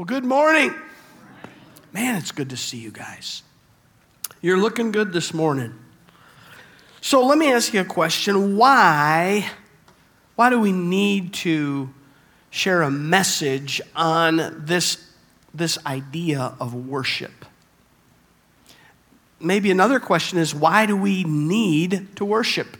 Well, good morning. Man, it's good to see you guys. You're looking good this morning. So let me ask you a question. Why, why do we need to share a message on this, this idea of worship? Maybe another question is why do we need to worship?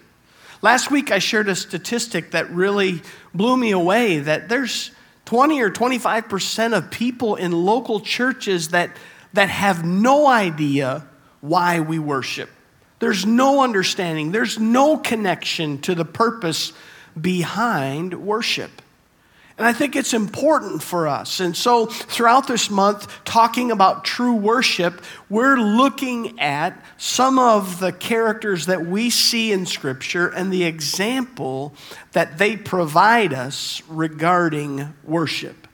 Last week I shared a statistic that really blew me away that there's 20 or 25% of people in local churches that, that have no idea why we worship. There's no understanding, there's no connection to the purpose behind worship. And I think it's important for us. And so, throughout this month, talking about true worship, we're looking at some of the characters that we see in Scripture and the example that they provide us regarding worship.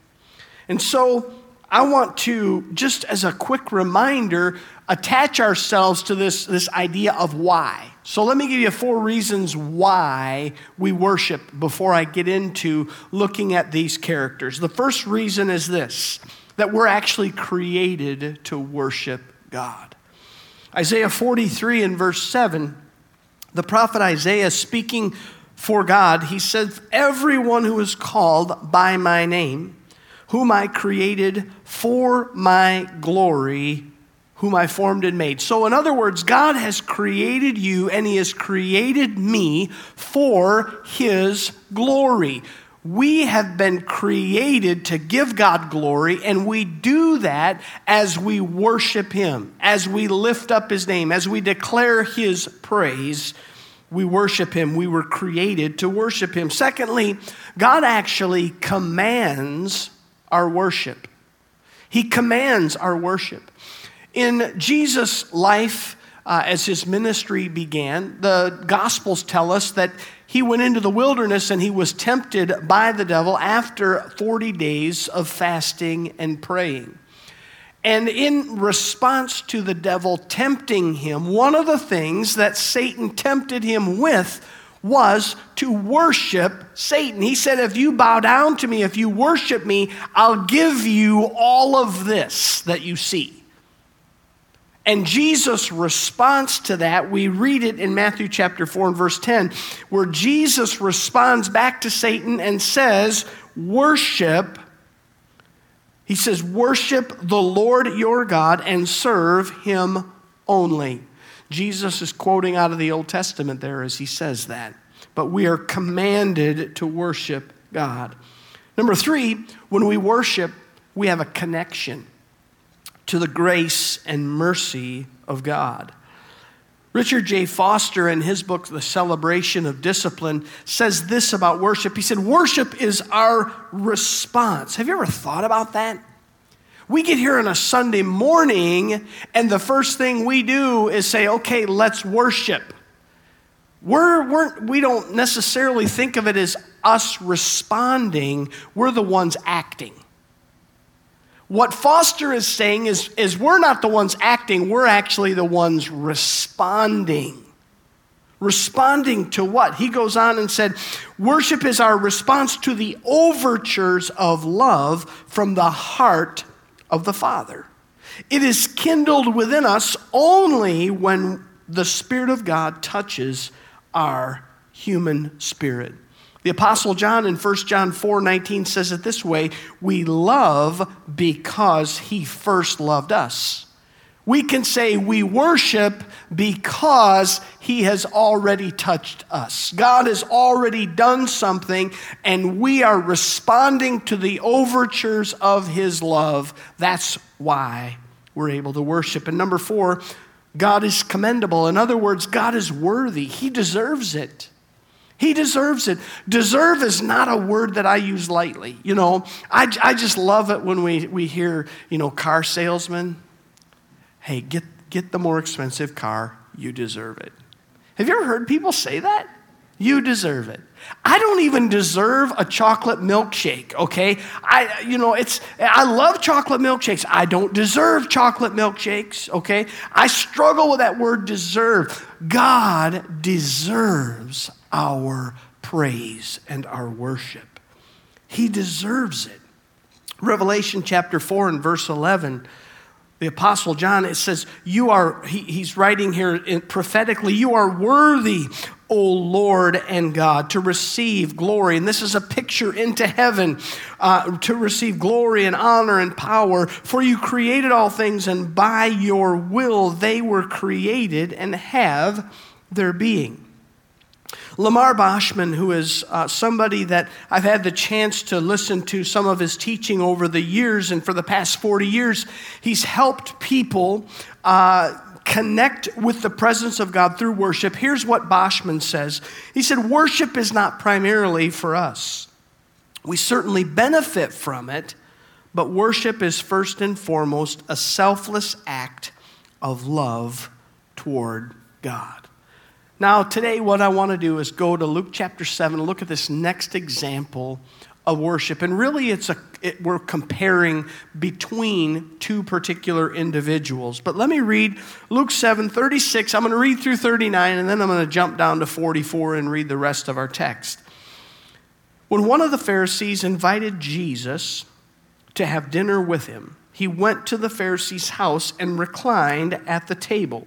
And so, I want to, just as a quick reminder, attach ourselves to this, this idea of why. So let me give you four reasons why we worship before I get into looking at these characters. The first reason is this that we're actually created to worship God. Isaiah 43 and verse 7, the prophet Isaiah speaking for God, he says, Everyone who is called by my name, whom I created for my glory, whom I formed and made. So, in other words, God has created you and He has created me for His glory. We have been created to give God glory, and we do that as we worship Him, as we lift up His name, as we declare His praise. We worship Him. We were created to worship Him. Secondly, God actually commands our worship. He commands our worship. In Jesus' life, uh, as his ministry began, the Gospels tell us that he went into the wilderness and he was tempted by the devil after 40 days of fasting and praying. And in response to the devil tempting him, one of the things that Satan tempted him with was to worship Satan. He said, If you bow down to me, if you worship me, I'll give you all of this that you see. And Jesus' response to that, we read it in Matthew chapter 4 and verse 10, where Jesus responds back to Satan and says, Worship, he says, Worship the Lord your God and serve him only. Jesus is quoting out of the Old Testament there as he says that. But we are commanded to worship God. Number three, when we worship, we have a connection to the grace and mercy of God. Richard J. Foster, in his book, The Celebration of Discipline, says this about worship. He said, Worship is our response. Have you ever thought about that? We get here on a Sunday morning, and the first thing we do is say, Okay, let's worship. We're, we're, we don't necessarily think of it as us responding, we're the ones acting. What Foster is saying is, is we're not the ones acting, we're actually the ones responding. Responding to what? He goes on and said, Worship is our response to the overtures of love from the heart of the Father. It is kindled within us only when the Spirit of God touches our human spirit. The Apostle John in 1 John 4 19 says it this way We love because he first loved us. We can say we worship because he has already touched us. God has already done something, and we are responding to the overtures of his love. That's why we're able to worship. And number four, God is commendable. In other words, God is worthy, he deserves it. He deserves it. Deserve is not a word that I use lightly. You know, I, I just love it when we, we hear, you know, car salesmen, hey, get, get the more expensive car, you deserve it. Have you ever heard people say that? You deserve it. I don't even deserve a chocolate milkshake, okay? I you know, it's I love chocolate milkshakes. I don't deserve chocolate milkshakes, okay? I struggle with that word deserve. God deserves our praise and our worship. He deserves it. Revelation chapter 4 and verse 11, the Apostle John, it says, You are, he, he's writing here prophetically, you are worthy, O Lord and God, to receive glory. And this is a picture into heaven uh, to receive glory and honor and power. For you created all things, and by your will they were created and have their being. Lamar Boschman, who is uh, somebody that I've had the chance to listen to some of his teaching over the years, and for the past 40 years, he's helped people uh, connect with the presence of God through worship. Here's what Boschman says He said, Worship is not primarily for us. We certainly benefit from it, but worship is first and foremost a selfless act of love toward God. Now, today, what I want to do is go to Luke chapter 7 and look at this next example of worship. And really, it's a, it, we're comparing between two particular individuals. But let me read Luke 7 36. I'm going to read through 39, and then I'm going to jump down to 44 and read the rest of our text. When one of the Pharisees invited Jesus to have dinner with him, he went to the Pharisee's house and reclined at the table.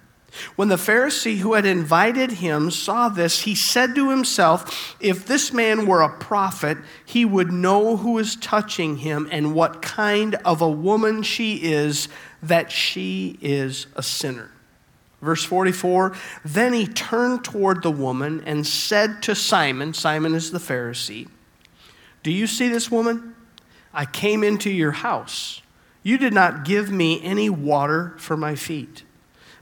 When the Pharisee who had invited him saw this, he said to himself, If this man were a prophet, he would know who is touching him and what kind of a woman she is, that she is a sinner. Verse 44 Then he turned toward the woman and said to Simon, Simon is the Pharisee, Do you see this woman? I came into your house. You did not give me any water for my feet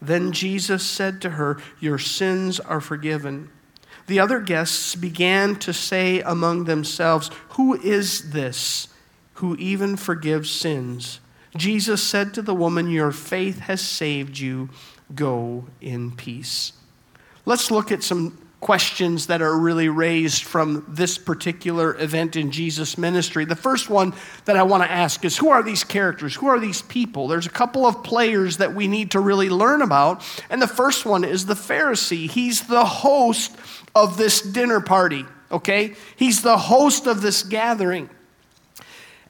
Then Jesus said to her, Your sins are forgiven. The other guests began to say among themselves, Who is this who even forgives sins? Jesus said to the woman, Your faith has saved you. Go in peace. Let's look at some questions that are really raised from this particular event in Jesus' ministry. The first one that I want to ask is who are these characters? Who are these people? There's a couple of players that we need to really learn about. And the first one is the Pharisee. He's the host of this dinner party, okay? He's the host of this gathering.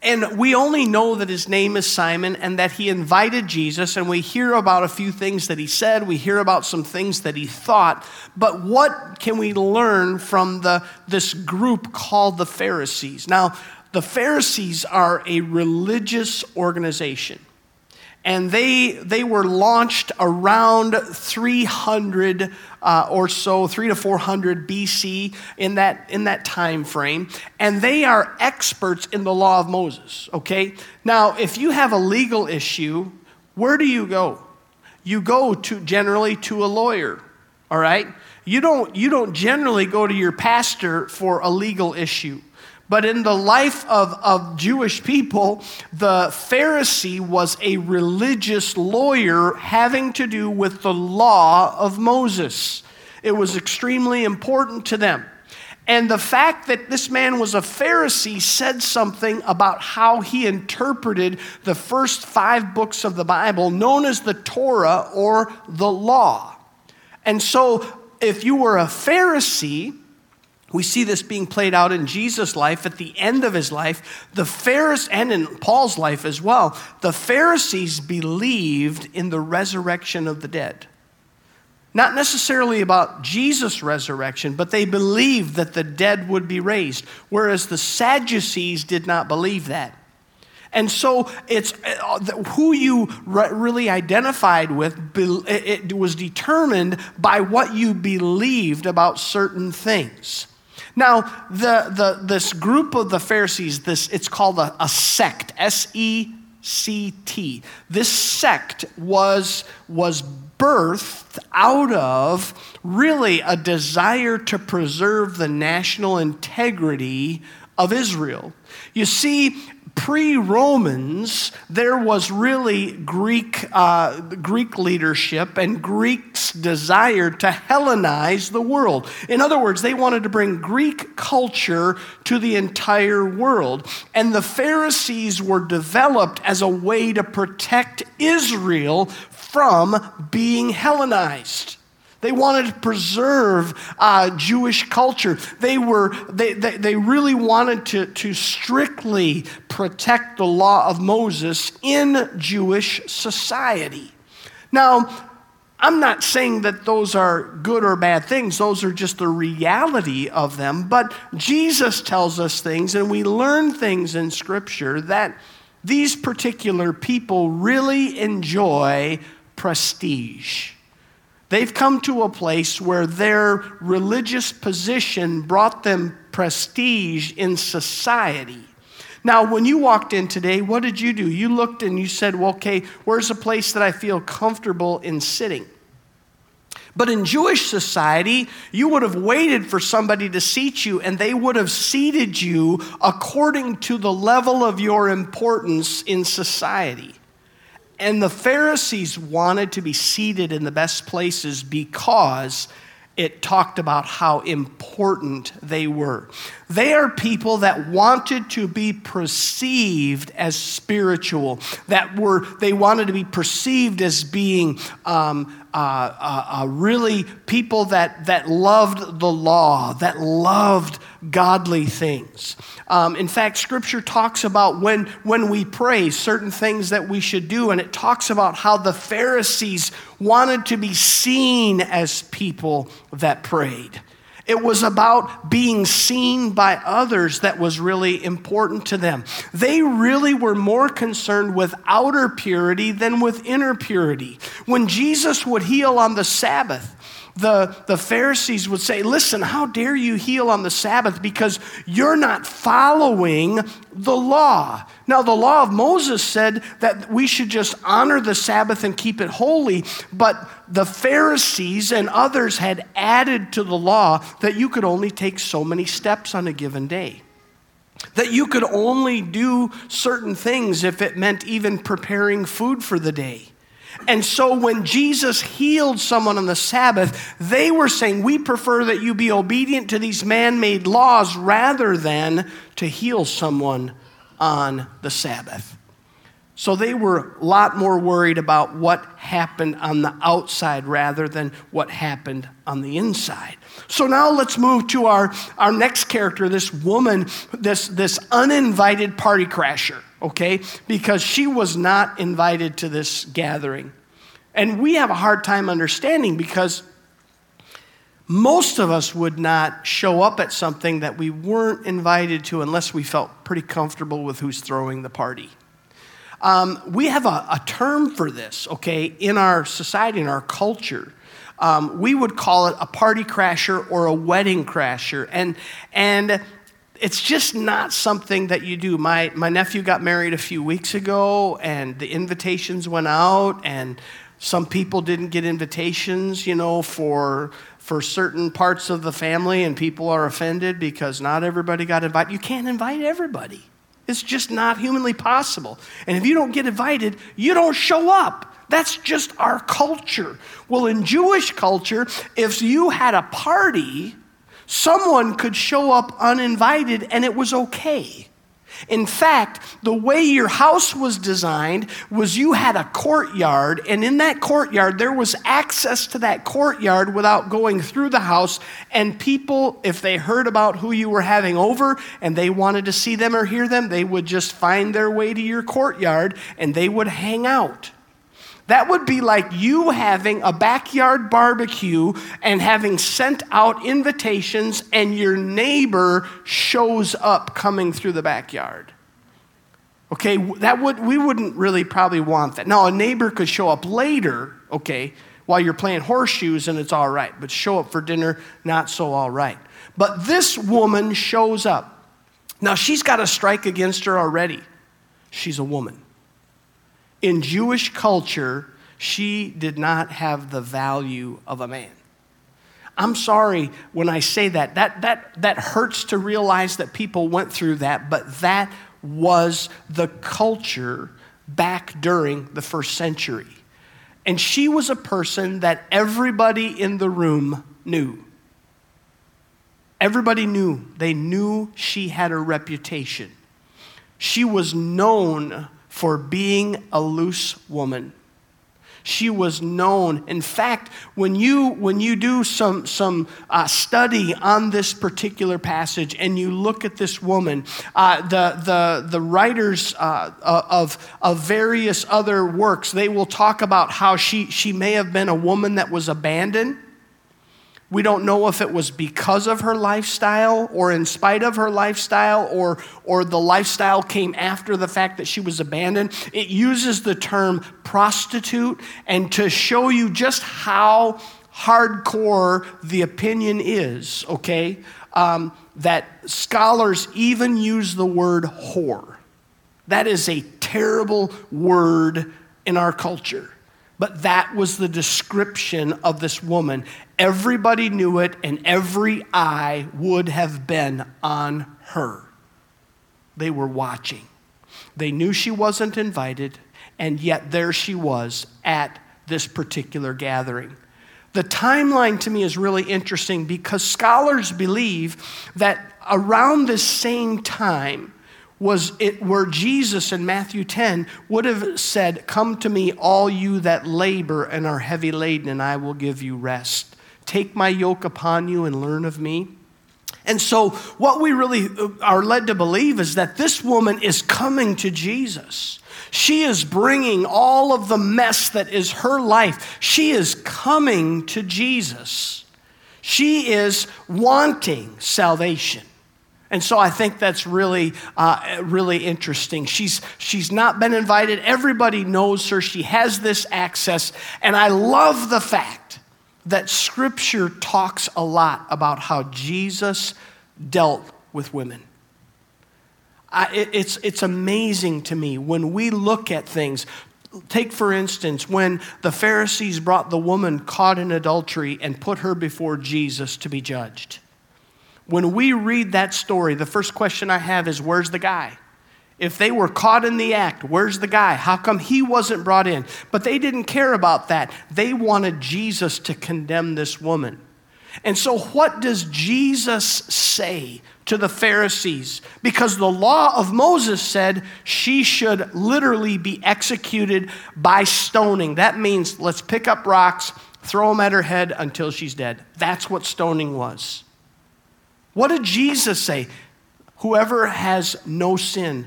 And we only know that his name is Simon and that he invited Jesus, and we hear about a few things that he said, we hear about some things that he thought. But what can we learn from the, this group called the Pharisees? Now, the Pharisees are a religious organization and they, they were launched around 300 uh, or so, 3 to 400 BC in that, in that time frame. And they are experts in the law of Moses, okay? Now, if you have a legal issue, where do you go? You go to generally to a lawyer, all right? You don't, you don't generally go to your pastor for a legal issue. But in the life of, of Jewish people, the Pharisee was a religious lawyer having to do with the law of Moses. It was extremely important to them. And the fact that this man was a Pharisee said something about how he interpreted the first five books of the Bible, known as the Torah or the law. And so, if you were a Pharisee, we see this being played out in Jesus' life at the end of his life. The Pharisees, and in Paul's life as well, the Pharisees believed in the resurrection of the dead. Not necessarily about Jesus' resurrection, but they believed that the dead would be raised, whereas the Sadducees did not believe that. And so it's uh, who you really identified with, it was determined by what you believed about certain things. Now, the, the, this group of the Pharisees, this, it's called a, a sect, S E C T. This sect was, was birthed out of really a desire to preserve the national integrity of Israel. You see, pre Romans, there was really Greek, uh, Greek leadership and Greeks' desire to Hellenize the world. In other words, they wanted to bring Greek culture to the entire world. And the Pharisees were developed as a way to protect Israel from being Hellenized. They wanted to preserve uh, Jewish culture. They, were, they, they, they really wanted to, to strictly protect the law of Moses in Jewish society. Now, I'm not saying that those are good or bad things, those are just the reality of them. But Jesus tells us things, and we learn things in Scripture that these particular people really enjoy prestige. They've come to a place where their religious position brought them prestige in society. Now, when you walked in today, what did you do? You looked and you said, well, okay, where's a place that I feel comfortable in sitting? But in Jewish society, you would have waited for somebody to seat you, and they would have seated you according to the level of your importance in society. And the Pharisees wanted to be seated in the best places because it talked about how important they were. They are people that wanted to be perceived as spiritual, that were, they wanted to be perceived as being um, uh, uh, uh, really people that, that loved the law, that loved godly things. Um, in fact, Scripture talks about when, when we pray certain things that we should do, and it talks about how the Pharisees wanted to be seen as people that prayed. It was about being seen by others that was really important to them. They really were more concerned with outer purity than with inner purity. When Jesus would heal on the Sabbath, the, the Pharisees would say, Listen, how dare you heal on the Sabbath because you're not following the law. Now, the law of Moses said that we should just honor the Sabbath and keep it holy, but the Pharisees and others had added to the law that you could only take so many steps on a given day that you could only do certain things if it meant even preparing food for the day. And so when Jesus healed someone on the Sabbath, they were saying, We prefer that you be obedient to these man made laws rather than to heal someone on the Sabbath. So they were a lot more worried about what happened on the outside rather than what happened on the inside. So now let's move to our, our next character, this woman, this, this uninvited party crasher, okay? Because she was not invited to this gathering. And we have a hard time understanding because most of us would not show up at something that we weren't invited to unless we felt pretty comfortable with who's throwing the party. Um, we have a, a, term for this, okay, in our society, in our culture. Um, we would call it a party crasher or a wedding crasher. And, and it's just not something that you do. My, my nephew got married a few weeks ago, and the invitations went out, and some people didn't get invitations, you know, for, for certain parts of the family, and people are offended because not everybody got invited. You can't invite everybody. It's just not humanly possible. And if you don't get invited, you don't show up. That's just our culture. Well, in Jewish culture, if you had a party, someone could show up uninvited and it was okay. In fact, the way your house was designed was you had a courtyard, and in that courtyard, there was access to that courtyard without going through the house. And people, if they heard about who you were having over and they wanted to see them or hear them, they would just find their way to your courtyard and they would hang out. That would be like you having a backyard barbecue and having sent out invitations, and your neighbor shows up coming through the backyard. Okay, that would we wouldn't really probably want that. Now a neighbor could show up later, okay, while you're playing horseshoes and it's all right, but show up for dinner, not so all right. But this woman shows up. Now she's got a strike against her already. She's a woman. In Jewish culture, she did not have the value of a man. I'm sorry when I say that. That, that, that hurts to realize that people went through that, but that was the culture back during the first century. And she was a person that everybody in the room knew. Everybody knew. They knew she had a reputation. She was known for being a loose woman. She was known. In fact, when you, when you do some, some uh, study on this particular passage and you look at this woman, uh, the, the, the writers uh, of, of various other works, they will talk about how she, she may have been a woman that was abandoned. We don't know if it was because of her lifestyle or in spite of her lifestyle or, or the lifestyle came after the fact that she was abandoned. It uses the term prostitute and to show you just how hardcore the opinion is, okay? Um, that scholars even use the word whore. That is a terrible word in our culture. But that was the description of this woman. Everybody knew it, and every eye would have been on her. They were watching. They knew she wasn't invited, and yet there she was at this particular gathering. The timeline to me is really interesting because scholars believe that around the same time, was it where Jesus in Matthew 10 would have said, Come to me, all you that labor and are heavy laden, and I will give you rest. Take my yoke upon you and learn of me. And so, what we really uh, are led to believe is that this woman is coming to Jesus. She is bringing all of the mess that is her life. She is coming to Jesus. She is wanting salvation. And so I think that's really, uh, really interesting. She's, she's not been invited. Everybody knows her. She has this access. And I love the fact that Scripture talks a lot about how Jesus dealt with women. I, it, it's, it's amazing to me when we look at things. Take, for instance, when the Pharisees brought the woman caught in adultery and put her before Jesus to be judged. When we read that story, the first question I have is where's the guy? If they were caught in the act, where's the guy? How come he wasn't brought in? But they didn't care about that. They wanted Jesus to condemn this woman. And so, what does Jesus say to the Pharisees? Because the law of Moses said she should literally be executed by stoning. That means let's pick up rocks, throw them at her head until she's dead. That's what stoning was. What did Jesus say? Whoever has no sin,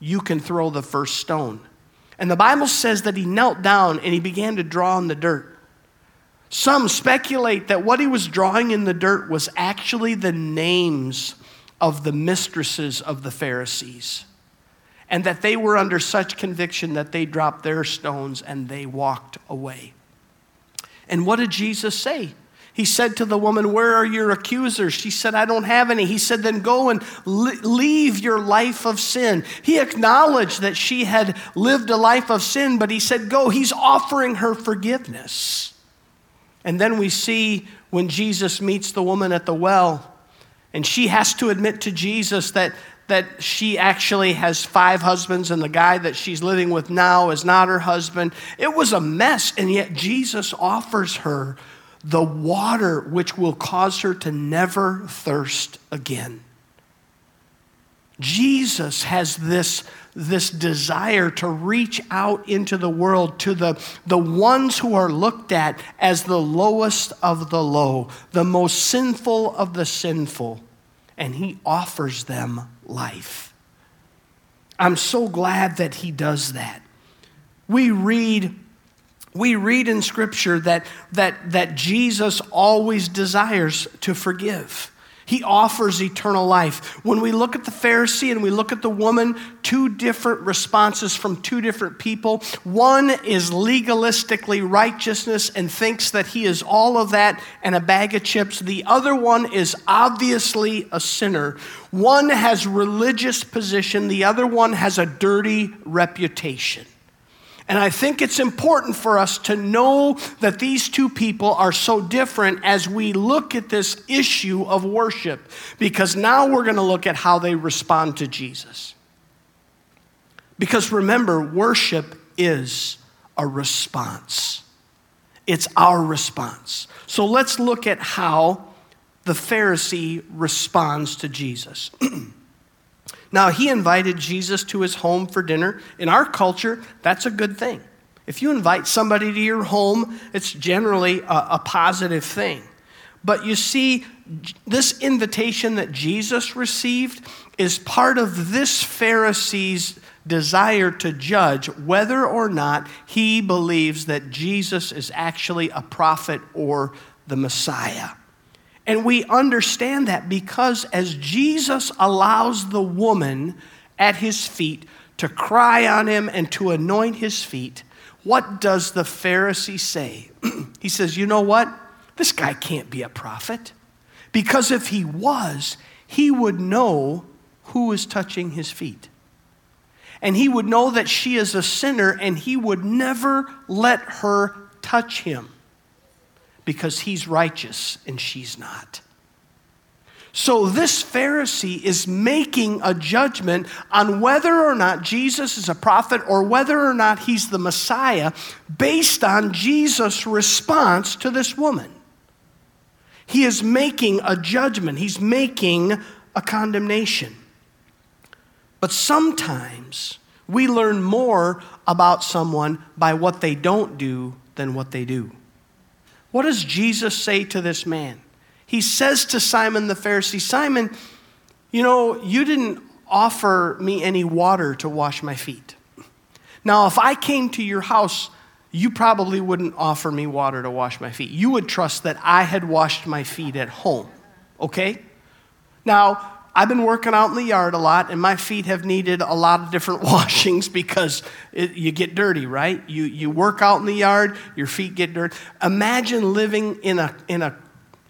you can throw the first stone. And the Bible says that he knelt down and he began to draw in the dirt. Some speculate that what he was drawing in the dirt was actually the names of the mistresses of the Pharisees, and that they were under such conviction that they dropped their stones and they walked away. And what did Jesus say? He said to the woman, Where are your accusers? She said, I don't have any. He said, Then go and leave your life of sin. He acknowledged that she had lived a life of sin, but he said, Go. He's offering her forgiveness. And then we see when Jesus meets the woman at the well, and she has to admit to Jesus that, that she actually has five husbands, and the guy that she's living with now is not her husband. It was a mess, and yet Jesus offers her the water which will cause her to never thirst again. Jesus has this, this desire to reach out into the world to the, the ones who are looked at as the lowest of the low, the most sinful of the sinful, and he offers them life. I'm so glad that he does that. We read we read in Scripture that, that, that Jesus always desires to forgive. He offers eternal life. When we look at the Pharisee and we look at the woman, two different responses from two different people. One is legalistically righteousness and thinks that he is all of that and a bag of chips. The other one is obviously a sinner. One has religious position, the other one has a dirty reputation. And I think it's important for us to know that these two people are so different as we look at this issue of worship, because now we're going to look at how they respond to Jesus. Because remember, worship is a response, it's our response. So let's look at how the Pharisee responds to Jesus. Now, he invited Jesus to his home for dinner. In our culture, that's a good thing. If you invite somebody to your home, it's generally a, a positive thing. But you see, this invitation that Jesus received is part of this Pharisee's desire to judge whether or not he believes that Jesus is actually a prophet or the Messiah. And we understand that because as Jesus allows the woman at his feet to cry on him and to anoint his feet, what does the Pharisee say? he says, You know what? This guy can't be a prophet. Because if he was, he would know who is touching his feet. And he would know that she is a sinner and he would never let her touch him because he's righteous and she's not. So, this Pharisee is making a judgment on whether or not Jesus is a prophet or whether or not he's the Messiah based on Jesus' response to this woman. He is making a judgment, he's making a condemnation. But sometimes we learn more about someone by what they don't do than what they do. What does Jesus say to this man? He says to Simon the Pharisee, Simon, you know, you didn't offer me any water to wash my feet. Now, if I came to your house, you probably wouldn't offer me water to wash my feet. You would trust that I had washed my feet at home, okay? Now, I've been working out in the yard a lot, and my feet have needed a lot of different washings because it, you get dirty, right? You, you work out in the yard, your feet get dirty. Imagine living in a, in a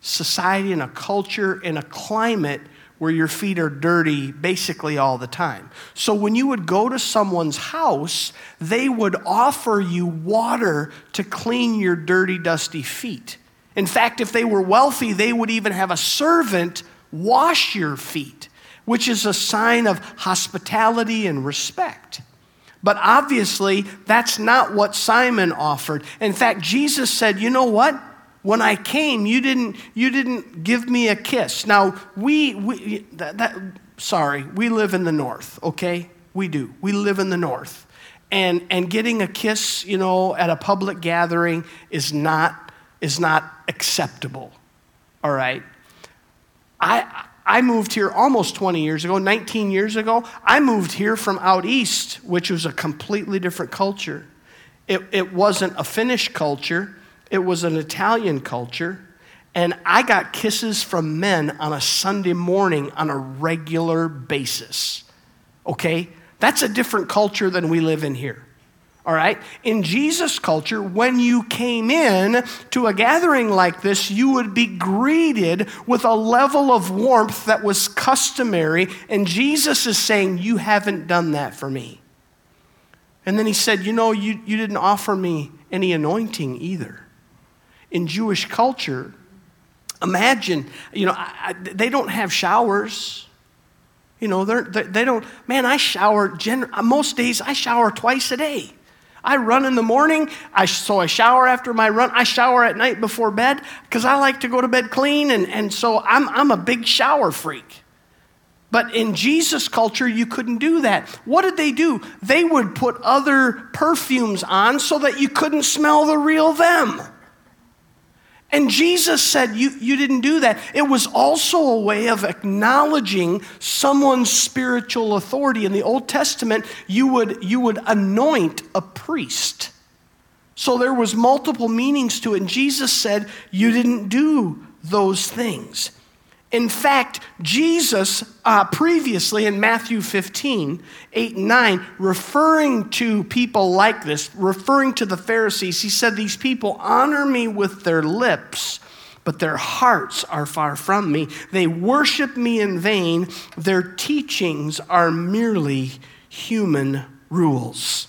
society, in a culture, in a climate where your feet are dirty basically all the time. So when you would go to someone's house, they would offer you water to clean your dirty, dusty feet. In fact, if they were wealthy, they would even have a servant wash your feet, which is a sign of hospitality and respect. But obviously, that's not what Simon offered. In fact, Jesus said, You know what? When I came, you didn't, you didn't give me a kiss. Now, we, we that, that, sorry, we live in the north, okay? We do. We live in the north. And, and getting a kiss, you know, at a public gathering is not, is not acceptable, all right? I, I moved here almost 20 years ago, 19 years ago. I moved here from out east, which was a completely different culture. It, it wasn't a Finnish culture, it was an Italian culture. And I got kisses from men on a Sunday morning on a regular basis. Okay? That's a different culture than we live in here. All right? In Jesus' culture, when you came in to a gathering like this, you would be greeted with a level of warmth that was customary. And Jesus is saying, You haven't done that for me. And then he said, You know, you, you didn't offer me any anointing either. In Jewish culture, imagine, you know, I, I, they don't have showers. You know, they're, they, they don't, man, I shower, most days I shower twice a day. I run in the morning, I, so I shower after my run. I shower at night before bed because I like to go to bed clean, and, and so I'm, I'm a big shower freak. But in Jesus' culture, you couldn't do that. What did they do? They would put other perfumes on so that you couldn't smell the real them. And Jesus said, you, you didn't do that. It was also a way of acknowledging someone's spiritual authority. In the Old Testament, you would, you would anoint a priest. So there was multiple meanings to it. And Jesus said, You didn't do those things. In fact, Jesus uh, previously in Matthew 15, 8 and 9, referring to people like this, referring to the Pharisees, he said, These people honor me with their lips, but their hearts are far from me. They worship me in vain. Their teachings are merely human rules.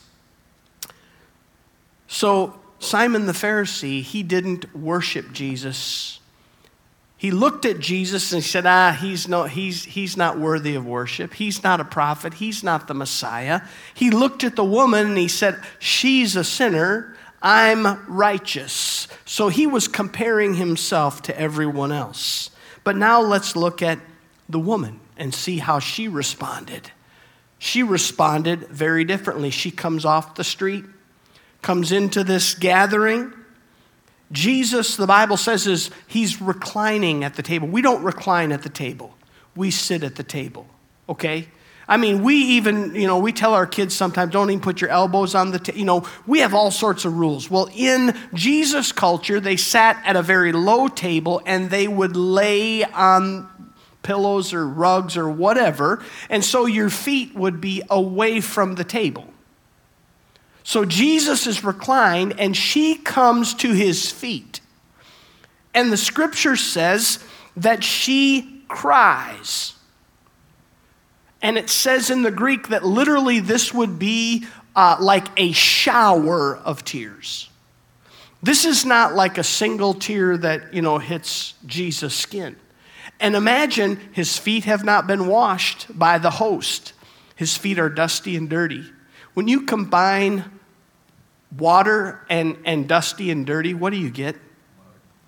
So, Simon the Pharisee, he didn't worship Jesus he looked at Jesus and said, Ah, he's, no, he's, he's not worthy of worship. He's not a prophet. He's not the Messiah. He looked at the woman and he said, She's a sinner. I'm righteous. So he was comparing himself to everyone else. But now let's look at the woman and see how she responded. She responded very differently. She comes off the street, comes into this gathering Jesus, the Bible says, is he's reclining at the table. We don't recline at the table. We sit at the table. Okay? I mean, we even, you know, we tell our kids sometimes, don't even put your elbows on the table. You know, we have all sorts of rules. Well, in Jesus' culture, they sat at a very low table and they would lay on pillows or rugs or whatever. And so your feet would be away from the table. So Jesus is reclined and she comes to his feet. And the scripture says that she cries. And it says in the Greek that literally this would be uh, like a shower of tears. This is not like a single tear that, you know, hits Jesus' skin. And imagine his feet have not been washed by the host. His feet are dusty and dirty. When you combine water and, and dusty and dirty, what do you get?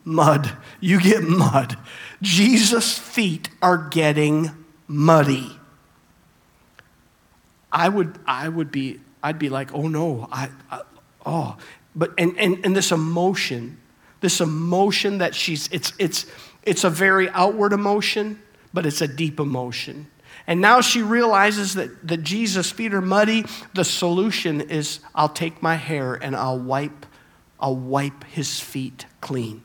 Mud. You get mud. Jesus' feet are getting muddy. I would, I would be, I'd be like, oh no, I, I oh, but and, and and this emotion, this emotion that she's, it's it's it's a very outward emotion, but it's a deep emotion. And now she realizes that, that Jesus' feet are muddy. The solution is I'll take my hair and I'll wipe, I'll wipe his feet clean.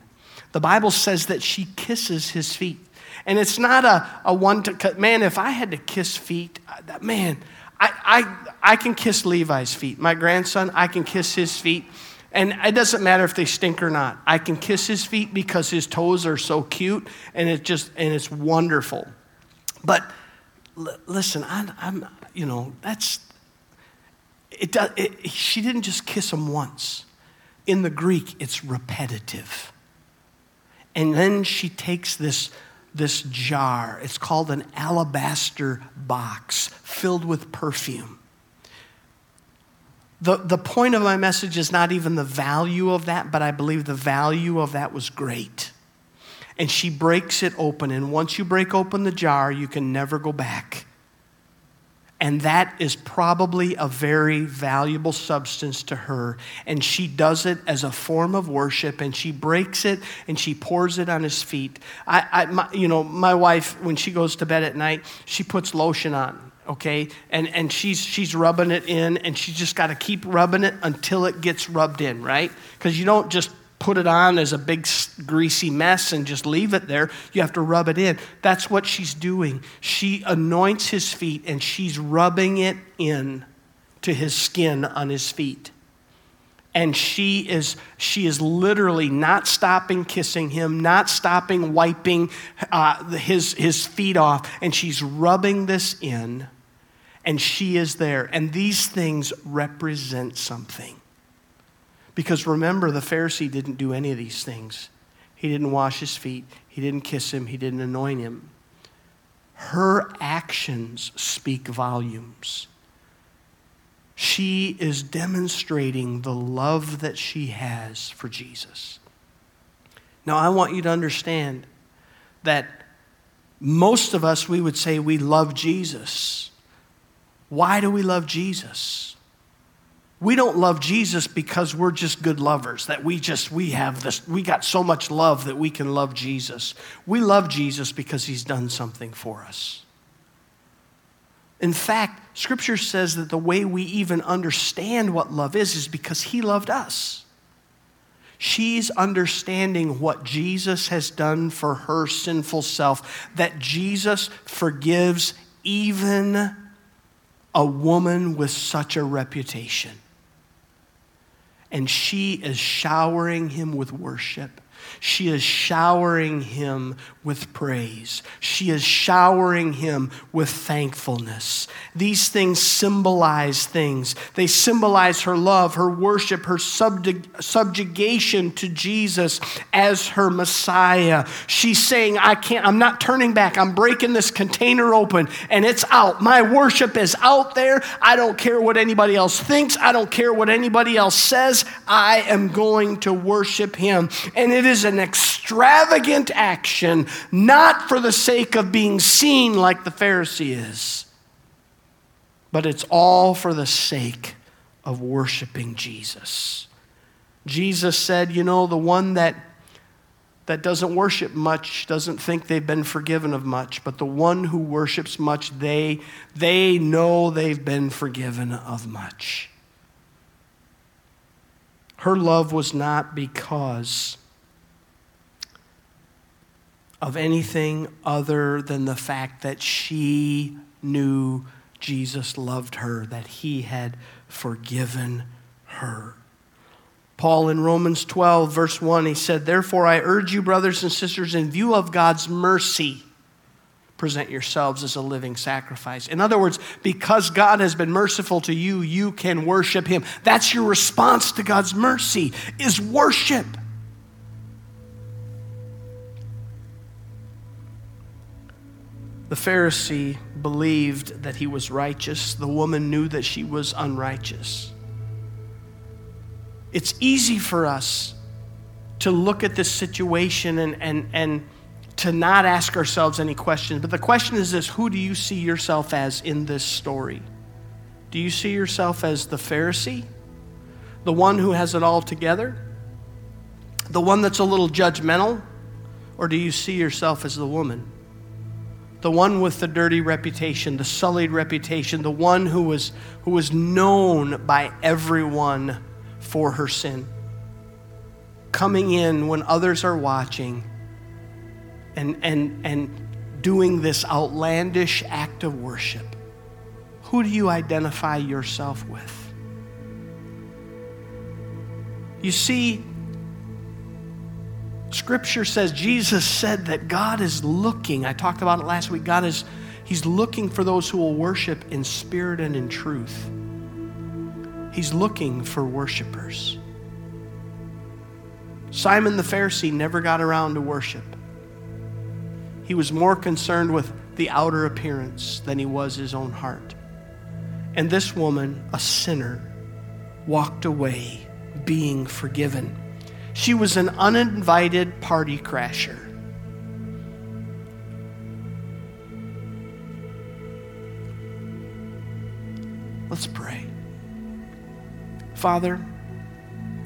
The Bible says that she kisses his feet. And it's not a, a one to, cut. man, if I had to kiss feet, man, I, I, I can kiss Levi's feet. My grandson, I can kiss his feet. And it doesn't matter if they stink or not. I can kiss his feet because his toes are so cute and it just and it's wonderful. But listen, I, I'm, you know, that's, it, does, it, she didn't just kiss him once. In the Greek, it's repetitive. And then she takes this, this jar, it's called an alabaster box filled with perfume. The, the point of my message is not even the value of that, but I believe the value of that was great and she breaks it open. And once you break open the jar, you can never go back. And that is probably a very valuable substance to her. And she does it as a form of worship, and she breaks it and she pours it on his feet. I, I my, you know, my wife, when she goes to bed at night, she puts lotion on okay and and she's she's rubbing it in and she's just got to keep rubbing it until it gets rubbed in right because you don't just put it on as a big greasy mess and just leave it there. You have to rub it in. That's what she's doing. She anoints his feet and she's rubbing it in to his skin on his feet. And she is, she is literally not stopping kissing him, not stopping wiping uh, his, his feet off. And she's rubbing this in, and she is there. And these things represent something. Because remember, the Pharisee didn't do any of these things. He didn't wash his feet, he didn't kiss him, he didn't anoint him. Her actions speak volumes. She is demonstrating the love that she has for Jesus. Now, I want you to understand that most of us, we would say we love Jesus. Why do we love Jesus? We don't love Jesus because we're just good lovers, that we just, we have this, we got so much love that we can love Jesus. We love Jesus because he's done something for us. In fact, scripture says that the way we even understand what love is is because he loved us. She's understanding what Jesus has done for her sinful self, that Jesus forgives even a woman with such a reputation. And she is showering him with worship. She is showering him with praise. She is showering him with thankfulness. These things symbolize things. They symbolize her love, her worship, her subjugation to Jesus as her Messiah. She's saying, I can't, I'm not turning back. I'm breaking this container open and it's out. My worship is out there. I don't care what anybody else thinks. I don't care what anybody else says. I am going to worship him. And it is an extravagant action, not for the sake of being seen like the Pharisee is, but it's all for the sake of worshiping Jesus. Jesus said, You know, the one that that doesn't worship much doesn't think they've been forgiven of much but the one who worships much they they know they've been forgiven of much her love was not because of anything other than the fact that she knew Jesus loved her, that he had forgiven her. Paul in Romans 12, verse 1, he said, Therefore I urge you, brothers and sisters, in view of God's mercy, present yourselves as a living sacrifice. In other words, because God has been merciful to you, you can worship him. That's your response to God's mercy is worship. The Pharisee believed that he was righteous. The woman knew that she was unrighteous. It's easy for us to look at this situation and, and, and to not ask ourselves any questions. But the question is this who do you see yourself as in this story? Do you see yourself as the Pharisee? The one who has it all together? The one that's a little judgmental? Or do you see yourself as the woman? The one with the dirty reputation, the sullied reputation, the one who was, who was known by everyone for her sin. Coming in when others are watching and, and, and doing this outlandish act of worship. Who do you identify yourself with? You see, Scripture says, Jesus said that God is looking. I talked about it last week. God is, He's looking for those who will worship in spirit and in truth. He's looking for worshipers. Simon the Pharisee never got around to worship. He was more concerned with the outer appearance than he was his own heart. And this woman, a sinner, walked away being forgiven. She was an uninvited party crasher. Let's pray. Father,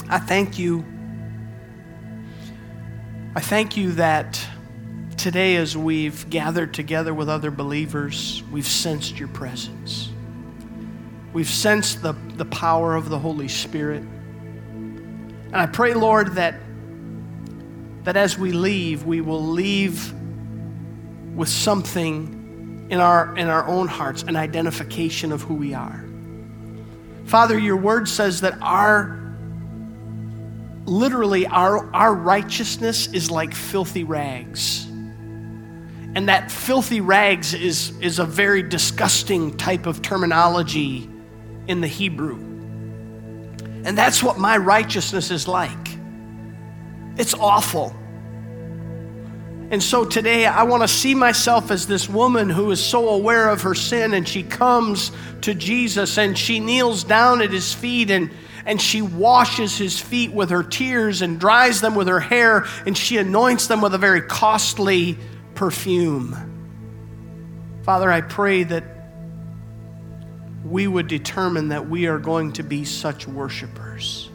I thank you. I thank you that today, as we've gathered together with other believers, we've sensed your presence. We've sensed the, the power of the Holy Spirit. And I pray, Lord, that, that as we leave, we will leave with something in our, in our own hearts, an identification of who we are. Father, your word says that our literally our, our righteousness is like filthy rags. And that filthy rags is, is a very disgusting type of terminology in the Hebrew. And that's what my righteousness is like. It's awful. And so today I want to see myself as this woman who is so aware of her sin and she comes to Jesus and she kneels down at his feet and, and she washes his feet with her tears and dries them with her hair and she anoints them with a very costly perfume. Father, I pray that we would determine that we are going to be such worshipers.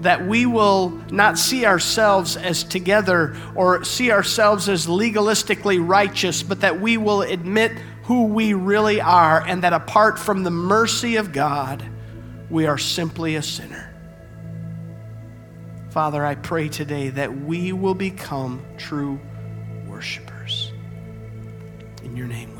That we will not see ourselves as together or see ourselves as legalistically righteous, but that we will admit who we really are and that apart from the mercy of God, we are simply a sinner. Father, I pray today that we will become true worshipers. In your name